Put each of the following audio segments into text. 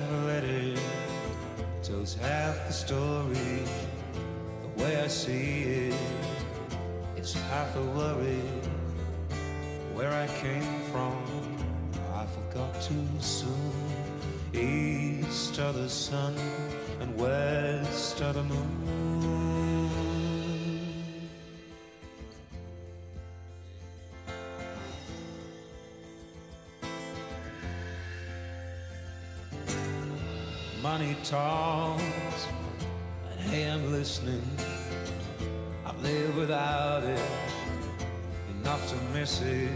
of a letter tells half the story. The way I see it, it's half a worry. Where I came from, I forgot too soon. East of the sun and west of the moon. Money talks, and hey, I'm listening. I've lived without it, enough to miss it.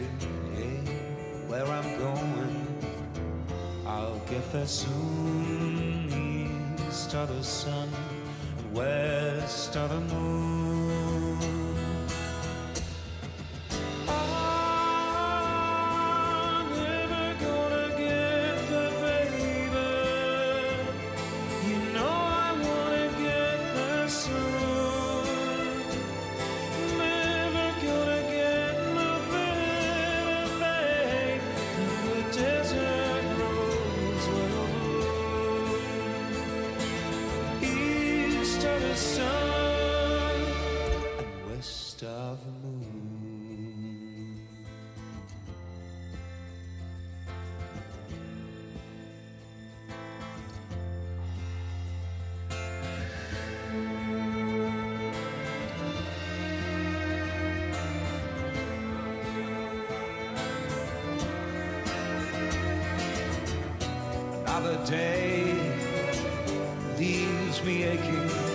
Yeah, where I'm going, I'll get there soon. East of the sun and west of the moon. Another day leaves me aching.